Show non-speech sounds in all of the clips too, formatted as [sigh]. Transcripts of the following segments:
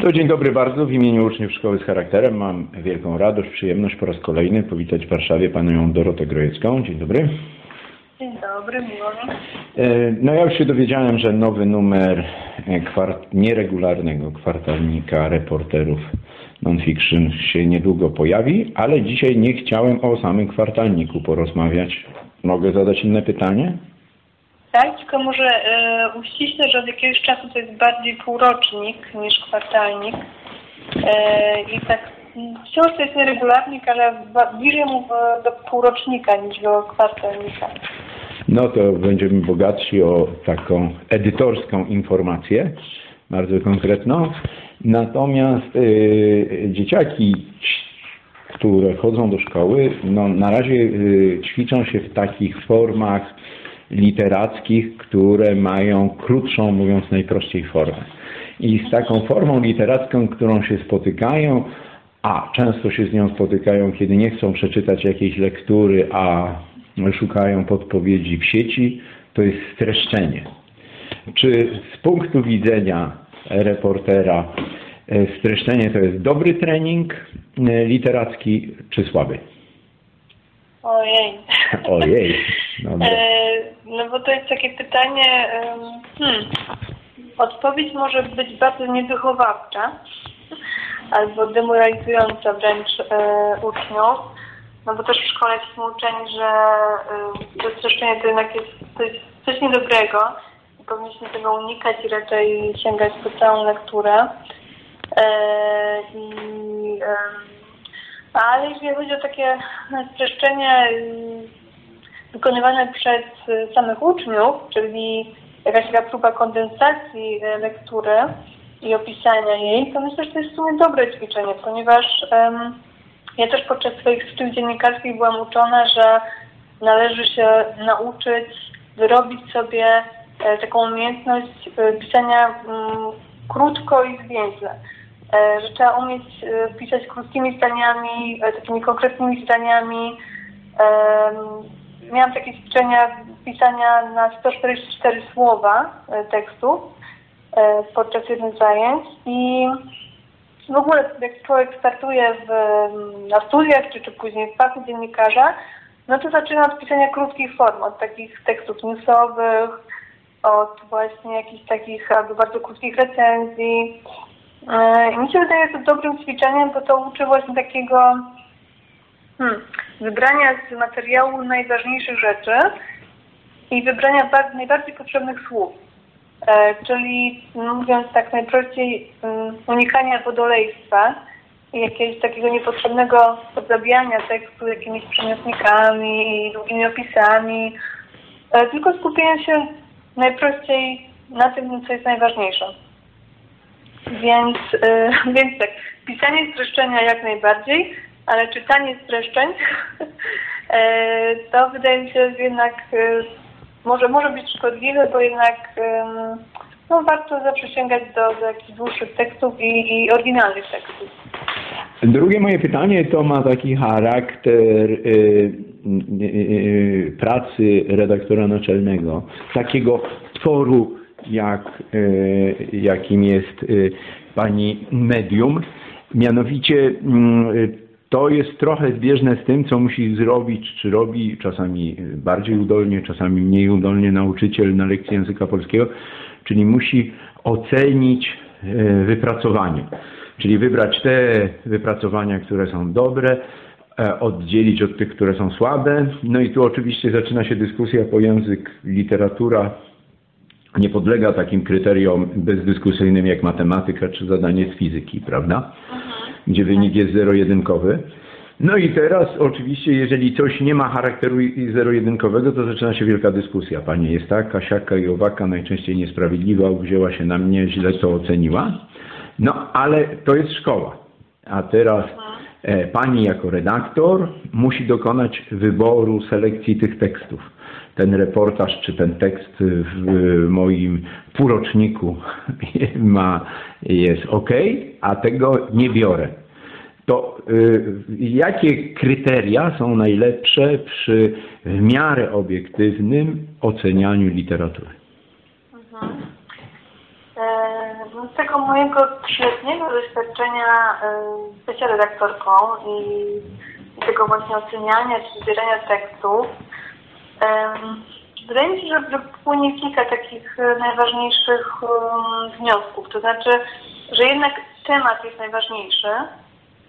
To dzień dobry bardzo. W imieniu uczniów Szkoły z Charakterem mam wielką radość, przyjemność po raz kolejny powitać w Warszawie panią Dorotę Grojecką. Dzień dobry. Dzień dobry, miło mi. E, No ja już się dowiedziałem, że nowy numer e, kwart nieregularnego kwartalnika reporterów non-fiction się niedługo pojawi, ale dzisiaj nie chciałem o samym kwartalniku porozmawiać. Mogę zadać inne pytanie? Tak, tylko może e, że od jakiegoś czasu to jest bardziej półrocznik niż kwartalnik. E, I tak wciąż to jest nieregularnik, ale bliżej mu e, do półrocznika niż do kwartalnika. No to będziemy bogatsi o taką edytorską informację, bardzo konkretną. Natomiast y, dzieciaki, które chodzą do szkoły, no, na razie y, ćwiczą się w takich formach literackich, które mają krótszą, mówiąc najprościej, formę. I z taką formą literacką, którą się spotykają, a często się z nią spotykają, kiedy nie chcą przeczytać jakiejś lektury, a szukają podpowiedzi w sieci, to jest streszczenie. Czy z punktu widzenia reportera e, streszczenie to jest dobry trening e, literacki, czy słaby? Ojej. Ojej, [laughs] dobra. E, no bo to jest takie pytanie, hmm, odpowiedź może być bardzo niewychowawcza albo demoralizująca wręcz e, uczniów, no bo też w szkole jesteśmy uczeni, że e, to jednak jest coś, coś niedobrego i powinniśmy tego unikać i raczej sięgać po całą lekturę. E, i, ale jeżeli chodzi o takie streszczenie wykonywane przez samych uczniów, czyli jakaś taka próba kondensacji lektury i opisania jej, to myślę, że to jest w sumie dobre ćwiczenie, ponieważ em, ja też podczas swoich studiów dziennikarskich byłam uczona, że należy się nauczyć wyrobić sobie e, taką umiejętność e, pisania mm, krótko i zwięźle. E, że trzeba umieć e, pisać krótkimi zdaniami, e, takimi konkretnymi zdaniami. Miałam takie ćwiczenia pisania na 144 słowa tekstu podczas jednych zajęć i w ogóle jak człowiek startuje w, na studiach czy, czy później w fachu dziennikarza, no to zaczyna od pisania krótkich form, od takich tekstów newsowych, od właśnie jakichś takich albo bardzo krótkich recenzji. E, mi się wydaje, to dobrym ćwiczeniem, bo to uczy właśnie takiego hmm, wybrania z materiału najważniejszych rzeczy i wybrania bar- najbardziej potrzebnych słów. E, czyli no, mówiąc tak najprościej, um, unikania wodolejstwa i jakiegoś takiego niepotrzebnego zabijania tekstu jakimiś przymiotnikami i długimi opisami, e, tylko skupienia się najprościej na tym, co jest najważniejsze. Więc, e, [laughs] więc tak, pisanie streszczenia jak najbardziej, ale czytanie streszczeń [laughs] e, to wydaje mi się, jednak e, może, może być szkodliwe, bo jednak no, warto zawsze sięgać do, do jakichś dłuższych tekstów i, i oryginalnych tekstów. Drugie moje pytanie to ma taki charakter y, y, y, pracy redaktora naczelnego, takiego tworu, jak, y, jakim jest y, pani medium. Mianowicie mm, y, to jest trochę zbieżne z tym, co musi zrobić, czy robi czasami bardziej udolnie, czasami mniej udolnie nauczyciel na lekcji języka polskiego, czyli musi ocenić e, wypracowanie. Czyli wybrać te wypracowania, które są dobre, e, oddzielić od tych, które są słabe. No i tu oczywiście zaczyna się dyskusja, bo język, literatura nie podlega takim kryteriom bezdyskusyjnym jak matematyka czy zadanie z fizyki, prawda? Gdzie wynik jest zero-jedynkowy. No i teraz oczywiście, jeżeli coś nie ma charakteru zero-jedynkowego, to zaczyna się wielka dyskusja. Pani jest taka, siaka i owaka, najczęściej niesprawiedliwa, wzięła się na mnie, źle to oceniła. No, ale to jest szkoła. A teraz pani jako redaktor musi dokonać wyboru, selekcji tych tekstów. Ten reportaż czy ten tekst w moim półroczniku [laughs] ma, jest ok, a tego nie biorę. To y, jakie kryteria są najlepsze przy w miarę obiektywnym ocenianiu literatury? E, no z tego mojego trzyletniego doświadczenia y, bycia redaktorką i, tego właśnie oceniania czy zbierania tekstów, em, wydaje mi się, że, płynie kilka takich y, najważniejszych um, wniosków. To znaczy, że jednak temat jest najważniejszy.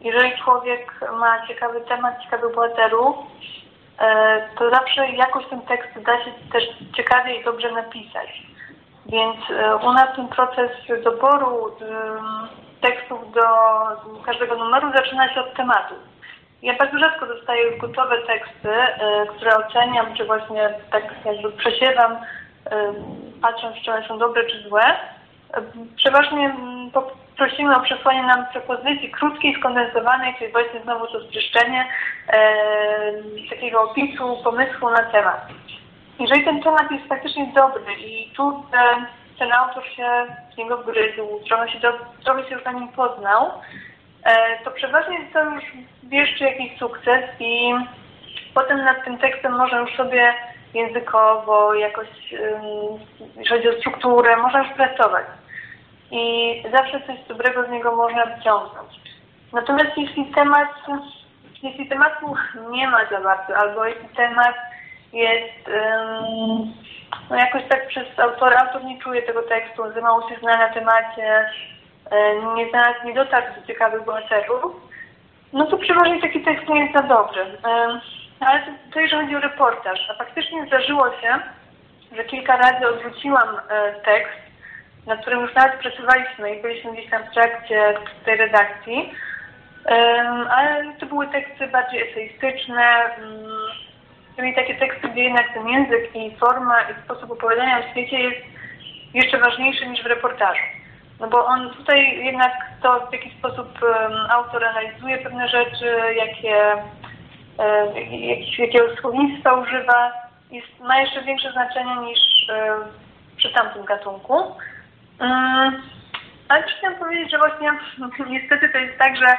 Jeżeli człowiek ma ciekawy temat, ciekawych bohaterów, e, to zawsze jakoś ten tekst da się też ciekawie i dobrze napisać. Więc e, u nas ten proces doboru em, tekstów do każdego numeru zaczyna się od tematu. Ja bardzo rzadko dostaję gotowe teksty, e, które oceniam, czy właśnie tak jakby przesiewam, e, patrząc, czy one są dobre, czy złe. E, Przeważnie prosimy o przesłanie nam propozycji krótkiej, skondensowanej, czyli właśnie znowu to streszczenie e, takiego opisu, pomysłu na temat. Jeżeli ten temat jest faktycznie dobry i tu ten autor się w niego wgryzł, trochę się, do, trochę się już na nim poznał, e, to przeważnie to już wieszczy jakiś sukces i potem nad tym tekstem można już sobie językowo, jakoś, jeżeli chodzi o strukturę, można już pracować. I zawsze coś dobrego z niego można wyciągnąć. Natomiast jeśli temat, jeśli tematu nie ma za bardzo, albo jeśli temat jest ym, no jakoś tak przez autora, autor nie czuje tego tekstu, za mało się zna na temacie, y, nie, znalazł, nie dotarł do ciekawych bohaterów, no to przeważnie taki tekst nie jest za dobry. Ym, ale to, to jeżeli chodzi o reportaż, a faktycznie zdarzyło się, że kilka razy odwróciłam e, tekst, nad którym już nawet pracowaliśmy i byliśmy gdzieś tam w trakcie tej redakcji, Ym, ale to były teksty bardziej eseistyczne, ym, czyli takie teksty, gdzie jednak ten język i forma i sposób opowiadania o świecie jest jeszcze ważniejszy niż w reportażu. No bo on tutaj jednak to, w jaki sposób um, autor analizuje pewne rzeczy, jakie, e, jak, jakiego słownictwa używa, jest, ma jeszcze większe znaczenie niż przy tamtym gatunku. Mm, ale chciałam powiedzieć, że właśnie [laughs] niestety to jest tak, że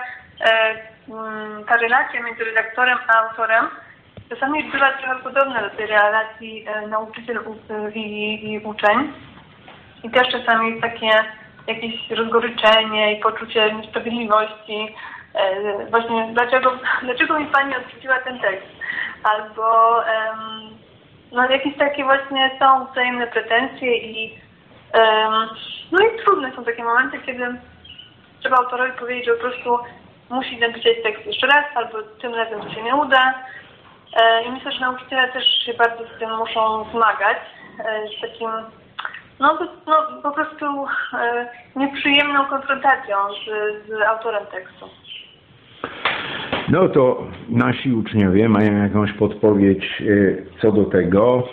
mm, ta relacja między redaktorem a autorem czasami bywa trochę podobna do tej relacji e, nauczyciel u- i, uczeń. I też czasami jest takie jakieś rozgoryczenie i poczucie niesprawiedliwości. E, właśnie dlaczego, [laughs] dlaczego mi Pani odrzuciła ten tekst? Albo no jakieś takie właśnie są wzajemne pretensje i no i trudne są takie momenty, kiedy trzeba autorowi powiedzieć, że po prostu musi napisać tekst jeszcze raz, albo tym razem to się nie uda. E, I myślę, że nauczyciele też się bardzo z tym muszą zmagać, e, z takim no, po- no po prostu e, nieprzyjemną konfrontacją z, z autorem tekstu. No to nasi uczniowie mają jakąś podpowiedź co do tego,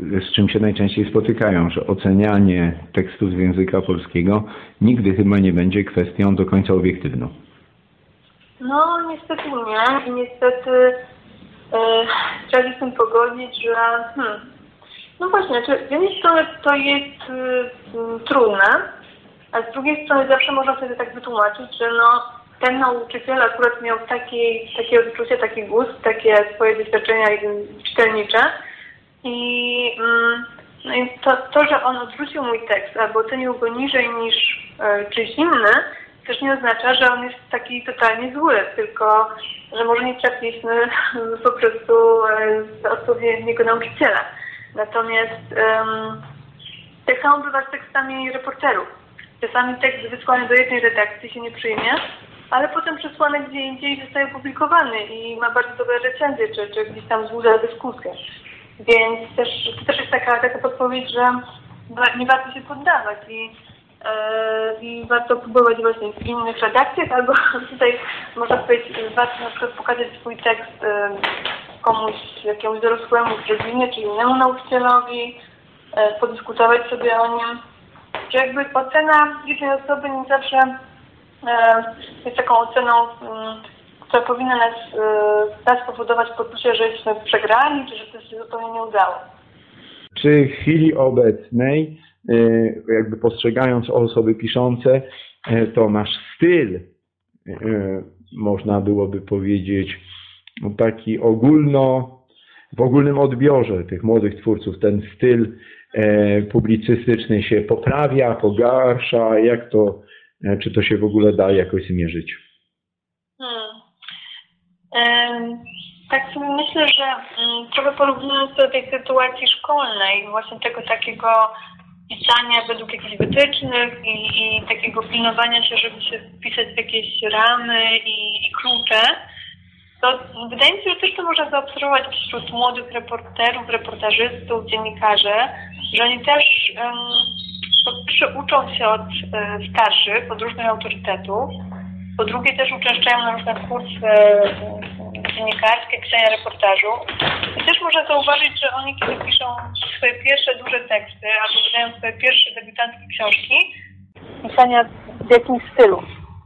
z czym się najczęściej spotykają, że ocenianie tekstu z języka polskiego nigdy chyba nie będzie kwestią do końca obiektywną. No niestety nie i niestety trzeba się z tym pogodzić, że hmm, no właśnie, z jednej strony to jest y, y, trudne, a z drugiej strony zawsze można sobie tak wytłumaczyć, że no ten nauczyciel akurat miał taki, takie odczucie, taki gust, takie swoje doświadczenia y, czytelnicze i, mm, no i to, to, że on odwrócił mój tekst albo ocenił go niżej niż czyjś inny, też nie oznacza, że on jest taki totalnie zły, tylko że może nie trafiliśmy [laughs] po prostu e, z odpowiedniego nauczyciela. Natomiast em, tak samo bywa z tekstami reporterów. Czasami tekst wysłany do jednej redakcji się nie przyjmie, ale potem przesłany gdzie indziej zostaje opublikowany i ma bardzo dobre recenzje, czy, czy gdzieś tam wzbudza dyskusję. Więc też, to też jest taka, taka podpowiedź, że nie warto się poddawać i, i warto próbować właśnie w innych redakcjach, albo [laughs] tutaj można powiedzieć, warto na przykład pokazać swój tekst e, komuś, jakiemuś dorosłemu w rodzinie, czy innemu nauczycielowi, e, podyskutować sobie o nim. Czy jakby ocena jednej osoby nie zawsze jest taką oceną, mm, która powinna nas, nas powodować poczucie, że jesteśmy przegrani, czy że to się zupełnie nie udało. Czy w chwili obecnej, jakby postrzegając osoby piszące, e, to nasz styl, e, można byłoby powiedzieć, taki ogólno, w ogólnym odbiorze tych młodych twórców, ten styl e, publicystyczny się poprawia, pogarsza? Jak to, e, czy to się w ogóle da jakoś zmierzyć? Hmm. Em, tak myślę, że mm, trochę porównując do tej sytuacji szkolnej, właśnie tego takiego pisania według jakichś wytycznych i, i takiego pilnowania się, żeby się wpisać w jakieś ramy i, i klucze, to wydaje mi się, że też to można zaobserwować wśród młodych reporterów, reportażystów, dziennikarzy, że oni też um, po pierwsze uczą się od e, starszych, od różnych autorytetów, po drugie też uczęszczają na różne kursy e, dziennikarskie, pisania reportażu. I też można zauważyć, że oni kiedy piszą swoje pierwsze duże teksty, albo wydają swoje pierwsze debiutanckie książki, pisania w jakimś stylu.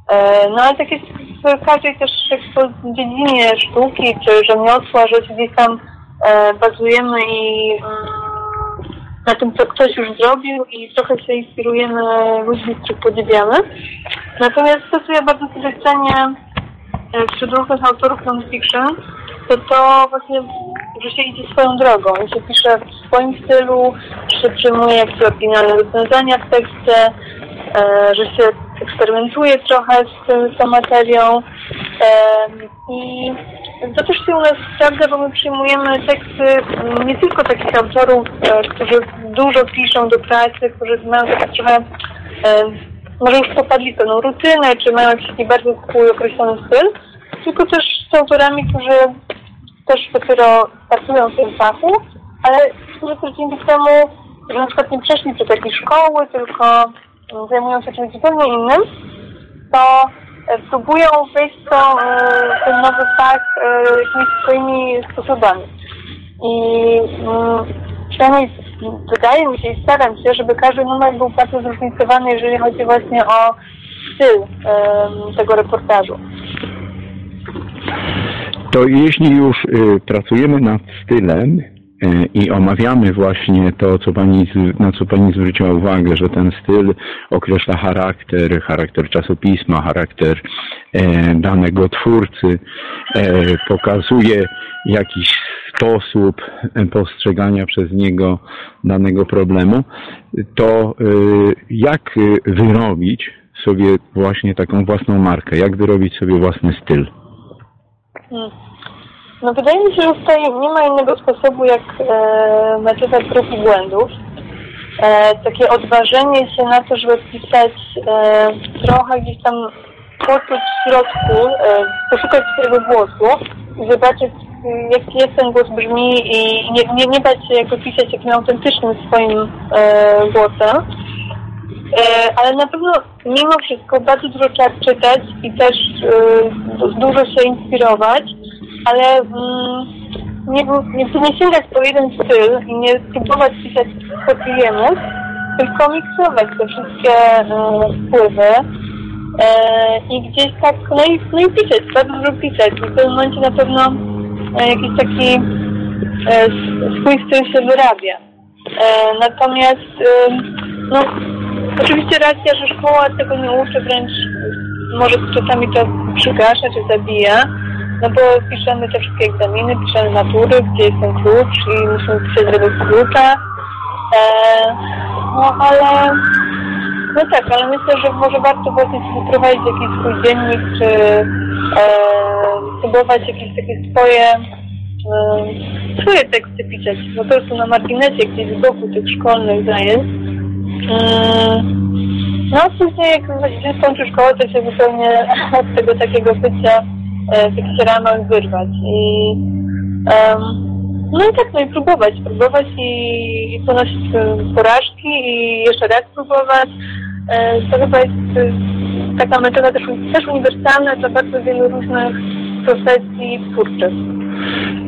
E, no ale tak jest w każdej też dziedzinie sztuki czy rzemiosła, że gdzieś tam e, bazujemy i mm, na tym, co ktoś już zrobił i trochę się inspirujemy ludźmi, których podziwiamy. Natomiast to, co ja bardzo sobie cenię wśród różnych autorów non-fiction, to to właśnie, że się idzie swoją drogą, że się pisze w swoim stylu, że przyjmuje jakieś oryginalne rozwiązania w tekście, e, że się eksperymentuje trochę z, z tą materią. I to też się u nas sprawdza, bo my przyjmujemy teksty nie tylko takich autorów, e, którzy dużo piszą do pracy, którzy mają taki trochę może już popadli w pewną rutynę, czy mają jakiś bardzo swój określony styl, tylko też z autorami, którzy też dopiero pracują w tym fachu, ale którzy też dzięki temu, że na przykład nie przeszli przez jakieś szkoły, tylko zajmują się czymś zupełnie innym, to e, próbują wejść w e, ten nowy fach e, jakimiś swoimi sposobami. I mm, przynajmniej wydaje mi się i staram się, żeby każdy numer był bardzo zróżnicowany, jeżeli chodzi właśnie o styl tego reportażu. To jeśli już y, pracujemy nad stylem, i omawiamy właśnie to, co pani, na co Pani zwróciła uwagę, że ten styl określa charakter, charakter czasopisma, charakter e, danego twórcy, e, pokazuje jakiś sposób postrzegania przez niego danego problemu, to jak wyrobić sobie właśnie taką własną markę, jak wyrobić sobie własny styl? Hmm. No wydaje mi się, że tutaj nie ma innego sposobu jak e, metoda prób błędów. E, takie odważenie się na to, żeby pisać e, trochę gdzieś tam poczuć w środku, e, poszukać swojego głosu i zobaczyć jaki jest ten głos brzmi i nie, nie, nie bać się jako pisać jakimś autentycznym swoim e, głosem. E, ale na pewno mimo wszystko bardzo dużo trzeba czytać i też e, dużo się inspirować ale mm, nie, nie, nie sięgać po jeden styl i nie próbować pisać co pijemy, tylko miksować te wszystkie e, wpływy e, i gdzieś tak, no i, no i pisać, bardzo dużo pisać. I w pewnym momencie na pewno e, jakiś taki e, swój styl się wyrabia. E, natomiast no, oczywiście racja, że szkoła tego nie uczy, wręcz może czasami to przygasza czy zabija, no bo piszemy te wszystkie egzaminy, piszemy matury, gdzie jest ten klucz i musimy pisać według klucza. E, no ale no tak, ale myślę, że może warto właśnie prowadzić jakiś swój dziennik, czy e, próbować jakieś takie swoje e, swoje teksty pisać, po prostu na marginesie gdzieś z boku tych szkolnych zajęć. E, no a później jak skończy szkołę, to się zupełnie [laughs] od tego takiego bycia E, w jakichś ramach wyrwać. I um, no i tak, no i próbować, próbować i, i ponosić porażki i jeszcze raz próbować. E, to chyba jest taka metoda też, też uniwersalna dla bardzo wielu różnych profesji twórczych.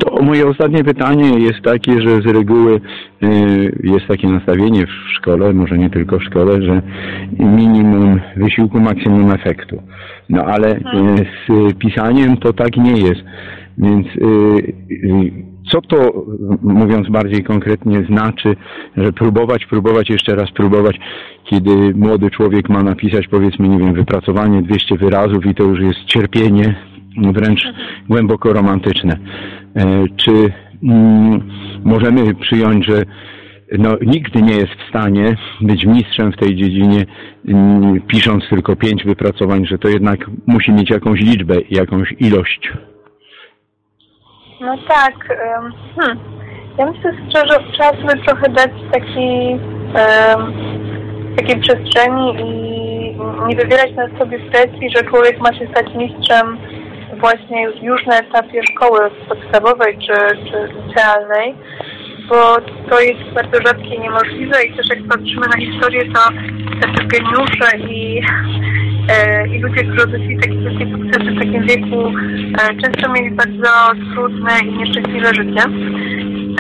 To moje ostatnie pytanie jest takie, że z reguły y, jest takie nastawienie w szkole, może nie tylko w szkole, że minimum wysiłku, maksimum efektu. No ale y, z pisaniem to tak nie jest. Więc y, co to, mówiąc bardziej konkretnie, znaczy, że próbować, próbować, jeszcze raz próbować, kiedy młody człowiek ma napisać, powiedzmy, nie wiem, wypracowanie 200 wyrazów i to już jest cierpienie, wręcz głęboko romantyczne. E, czy mm, możemy przyjąć, że no, nigdy nie jest w stanie być mistrzem w tej dziedzinie, mm, pisząc tylko pięć wypracowań, że to jednak musi mieć jakąś liczbę, jakąś ilość. No tak. Hmm. Ja myślę, że trzeba sobie trochę dać taki, em, takiej przestrzeni i nie wywierać na sobie presji, że człowiek ma się stać mistrzem właśnie już na etapie szkoły podstawowej czy, czy licealnej, bo to jest bardzo rzadkie i niemożliwe i też jak patrzymy na historię, to tacy geniusze i, e, i ludzie, którzy odnosili takie wielkie sukcesy w takim wieku, e, często mieli bardzo trudne i nieszczęśliwe życie.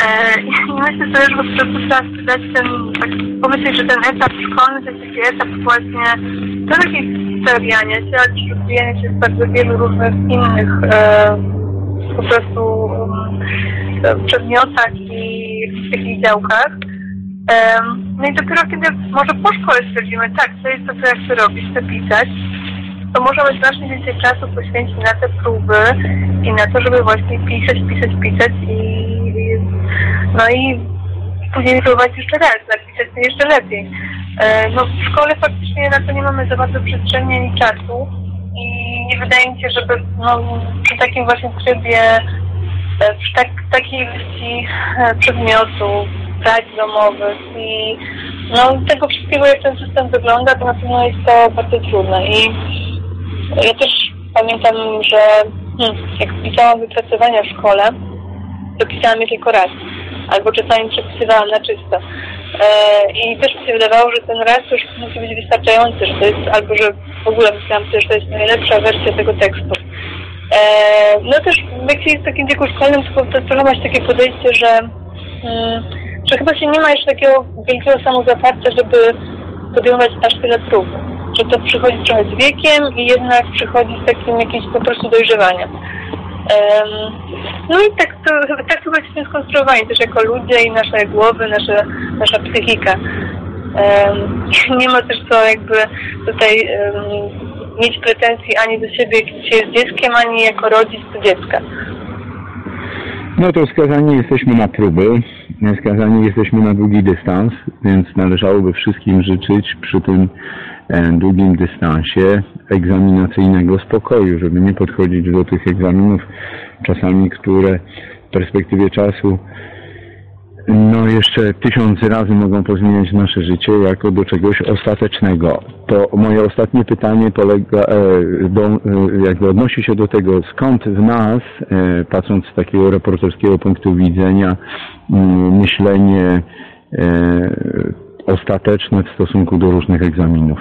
E, I myślę sobie, że po prostu trzeba dać ten, tak pomyśleć, że ten etap szkolny to jest taki etap właśnie to takiej stawiania się, ale rozwijania się w bardzo wielu różnych innych e, po prostu e, przedmiotach i w takich działkach. Em, No i dopiero kiedy może po szkole stwierdzimy, tak, to jest to, co ja chcę robić, chcę pisać, to możemy znacznie więcej czasu poświęcić na te próby i na to, żeby właśnie pisać, pisać, pisać i, i no i później próbować jeszcze raz, napisać to jeszcze lepiej. E, No w szkole faktycznie na to nie mamy za bardzo przestrzeni ani czasu i nie wydaje mi się, żeby no, przy takim właśnie trybie, e, przy tak, takiej ilości e, przedmiotów, prac domowych i no, tego wszystkiego, jak ten system wygląda, to na pewno jest to bardzo trudne i ja też pamiętam, że hmm, jak pisałam wypracowania w szkole, to pisałam je tylko raz. Albo czasami przepisywałam na czysto. E, I też mi się wydawało, że ten raz już musi być wystarczający, że to jest, albo że w ogóle myślałam też, że to jest najlepsza wersja tego tekstu. E, no też jak się jest w takim wieku szkolnym, to, to trochę takie podejście, że, mm, że chyba się nie ma jeszcze takiego wielkiego samozaparcia, żeby podejmować aż tyle prób że to przychodzi trochę z wiekiem i jednak przychodzi z takim jakimś po prostu dojrzewaniem. No i tak, to, tak chyba jesteśmy skonstruowani też jako ludzie i nasze głowy, nasze, nasza psychika. [laughs] Nie ma też co jakby tutaj mieć pretensji ani do siebie, się jest dzieckiem, ani jako rodzic do dziecka. No to skazani jesteśmy na próby, skazani jesteśmy na długi dystans, więc należałoby wszystkim życzyć przy tym długim dystansie egzaminacyjnego spokoju, żeby nie podchodzić do tych egzaminów czasami, które w perspektywie czasu no jeszcze tysiące razy mogą pozmieniać nasze życie jako do czegoś ostatecznego. To moje ostatnie pytanie polega, e, do, e, jakby odnosi się do tego, skąd w nas, e, patrząc z takiego reporterskiego punktu widzenia, myślenie ostateczne w stosunku do różnych egzaminów.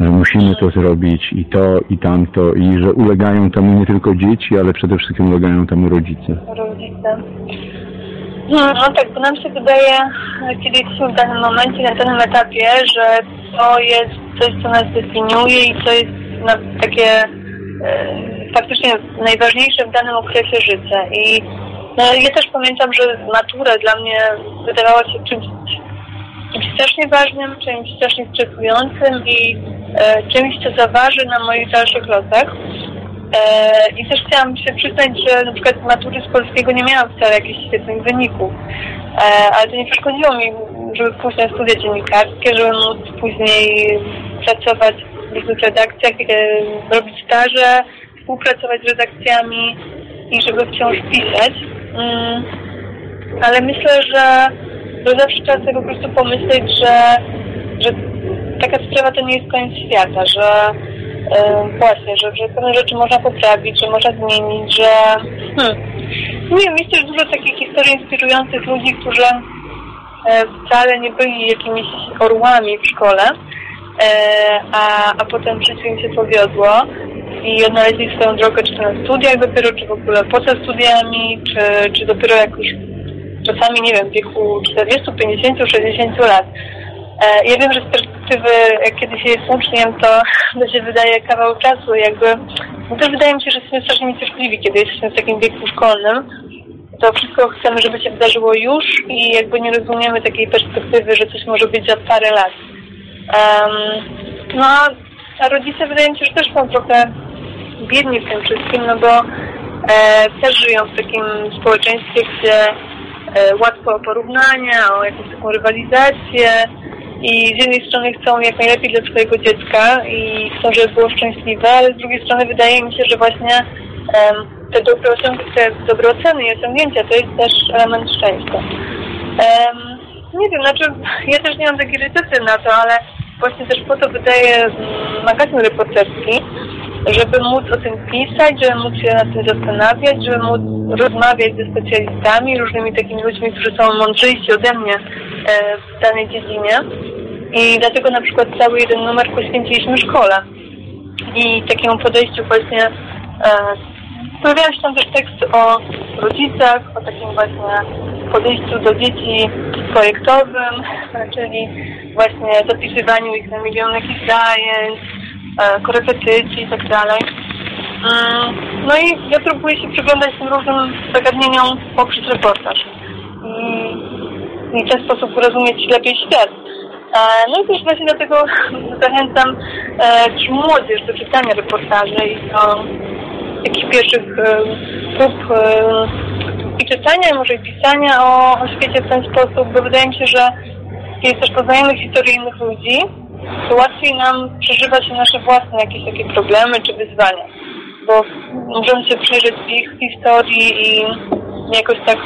Że musimy to zrobić i to, i tamto, i że ulegają temu nie tylko dzieci, ale przede wszystkim ulegają temu rodzice. Rodzice. No, no tak, bo nam się wydaje, kiedy jesteśmy w danym momencie, na danym etapie, że to jest coś, co nas definiuje i co jest na, takie e, faktycznie najważniejsze w danym okresie życia. I no, ja też pamiętam, że matura dla mnie wydawała się czymś strasznie ważnym, czymś strasznie stresującym i e, czymś, co zaważy na moich dalszych losach. E, I też chciałam się przyznać, że na przykład matury z polskiego nie miałam wcale jakichś świetnych wyników. E, ale to nie przeszkodziło mi, żeby pójść na studia dziennikarskie, żeby móc później pracować w różnych redakcjach, e, robić staże, współpracować z redakcjami i żeby wciąż pisać. Mm, ale myślę, że, że zawsze trzeba sobie po prostu pomyśleć, że, że taka sprawa to nie jest koniec świata, że e, właśnie, że, że pewne rzeczy można poprawić, że można zmienić, że hmm, nie wiem, jest też dużo takich historii inspirujących ludzi, którzy e, wcale nie byli jakimiś orłami w szkole, e, a, a potem w życiu im się powiodło i odnaleźli swoją drogę, czy to na studiach dopiero, czy w ogóle poza studiami, czy, czy dopiero jak już czasami, nie wiem, w wieku 40, 50, 60 lat. E, ja wiem, że z perspektywy, kiedy się jest uczniem, to, [laughs] to się wydaje kawał czasu, jakby, no też wydaje mi się, że jesteśmy strasznie niecierpliwi, kiedy jesteśmy w takim wieku szkolnym, to wszystko chcemy, żeby się wydarzyło już i jakby nie rozumiemy takiej perspektywy, że coś może być za parę lat. Um, no, a rodzice wydaje mi się, że też są trochę biedni w tym wszystkim, no bo e, też żyją w takim społeczeństwie, gdzie e, łatwo o porównania, o jakąś taką rywalizację i z jednej strony chcą jak najlepiej dla swojego dziecka i chcą, żeby było szczęśliwe, ale z drugiej strony wydaje mi się, że właśnie te dobre, te dobre oceny i osiągnięcia to jest też element szczęścia. Nie wiem, znaczy ja też nie mam takiej recepty na to, ale właśnie też po to wydaje mm, magazyn reporterski, żeby móc o tym pisać, żeby móc się nad tym zastanawiać, żeby móc rozmawiać ze specjalistami, różnymi takimi ludźmi, którzy są mądrzejsi ode mnie e, w danej dziedzinie. I dlatego na przykład cały jeden numer poświęciliśmy szkole i takiemu podejściu właśnie e, pojawiają się tam też teksty o rodzicach, o takim właśnie podejściu do dzieci projektowym, [laughs] czyli właśnie zapisywaniu ich na milion jakichś zajęć, korepetycji i tak dalej. Mm, No i ja próbuję się przyglądać tym różnym zagadnieniom poprzez reportaż. I, i w ten sposób rozumieć lepiej świat. E, No i też właśnie dlatego [laughs] zachęcam e, też młodzież do czytania reportaży i do jakichś pierwszych e, prób e, i czytania, może i pisania o, świecie w ten sposób, bo wydaje mi się, że kiedy też poznajemy historię innych ludzi, łatwiej nam przeżywać nasze własne jakieś takie problemy czy wyzwania, bo możemy się przyjrzeć ich historii i jakoś tak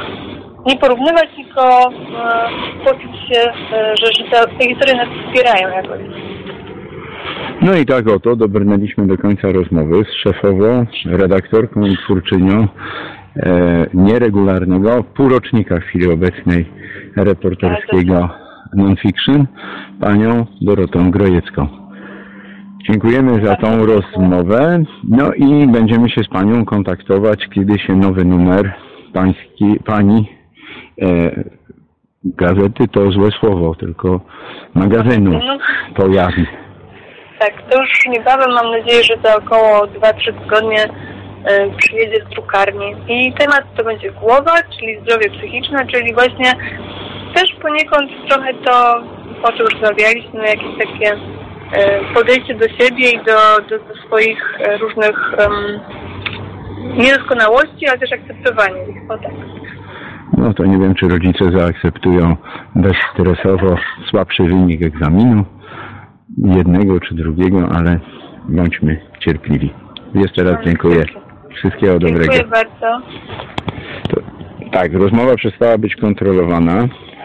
nie porównywać, tylko e, poczuć się, e, że, że te, te historie nas wspierają jakoś. No i tak oto dobrnęliśmy do końca rozmowy z szefową, redaktorką i twórczynią e, nieregularnego półrocznika w chwili obecnej reporterskiego non-fiction, panią Dorotą Grojecką. Dziękujemy za tą rozmowę. No i będziemy się z panią kontaktować, kiedy się nowy numer pański, pani e, gazety to złe słowo, tylko magazynu No, pojawi. Tak, to już niebawem mam nadzieję, że za około 2-3 tygodnie e, przyjedzie z drukarni. I temat to będzie głowa, czyli zdrowie psychiczne, czyli właśnie też poniekąd trochę to, o czym rozmawialiśmy, jakieś takie e, podejście do siebie i do, do, do swoich e, różnych em, niedoskonałości, ale też akceptowanie ich. O tak. No to nie wiem, czy rodzice zaakceptują bezstresowo słabszy wynik egzaminu, jednego czy drugiego, ale bądźmy cierpliwi. Jeszcze raz dziękuję. Wszystkiego dobrego. Dziękuję bardzo. To, tak, rozmowa przestała być kontrolowana.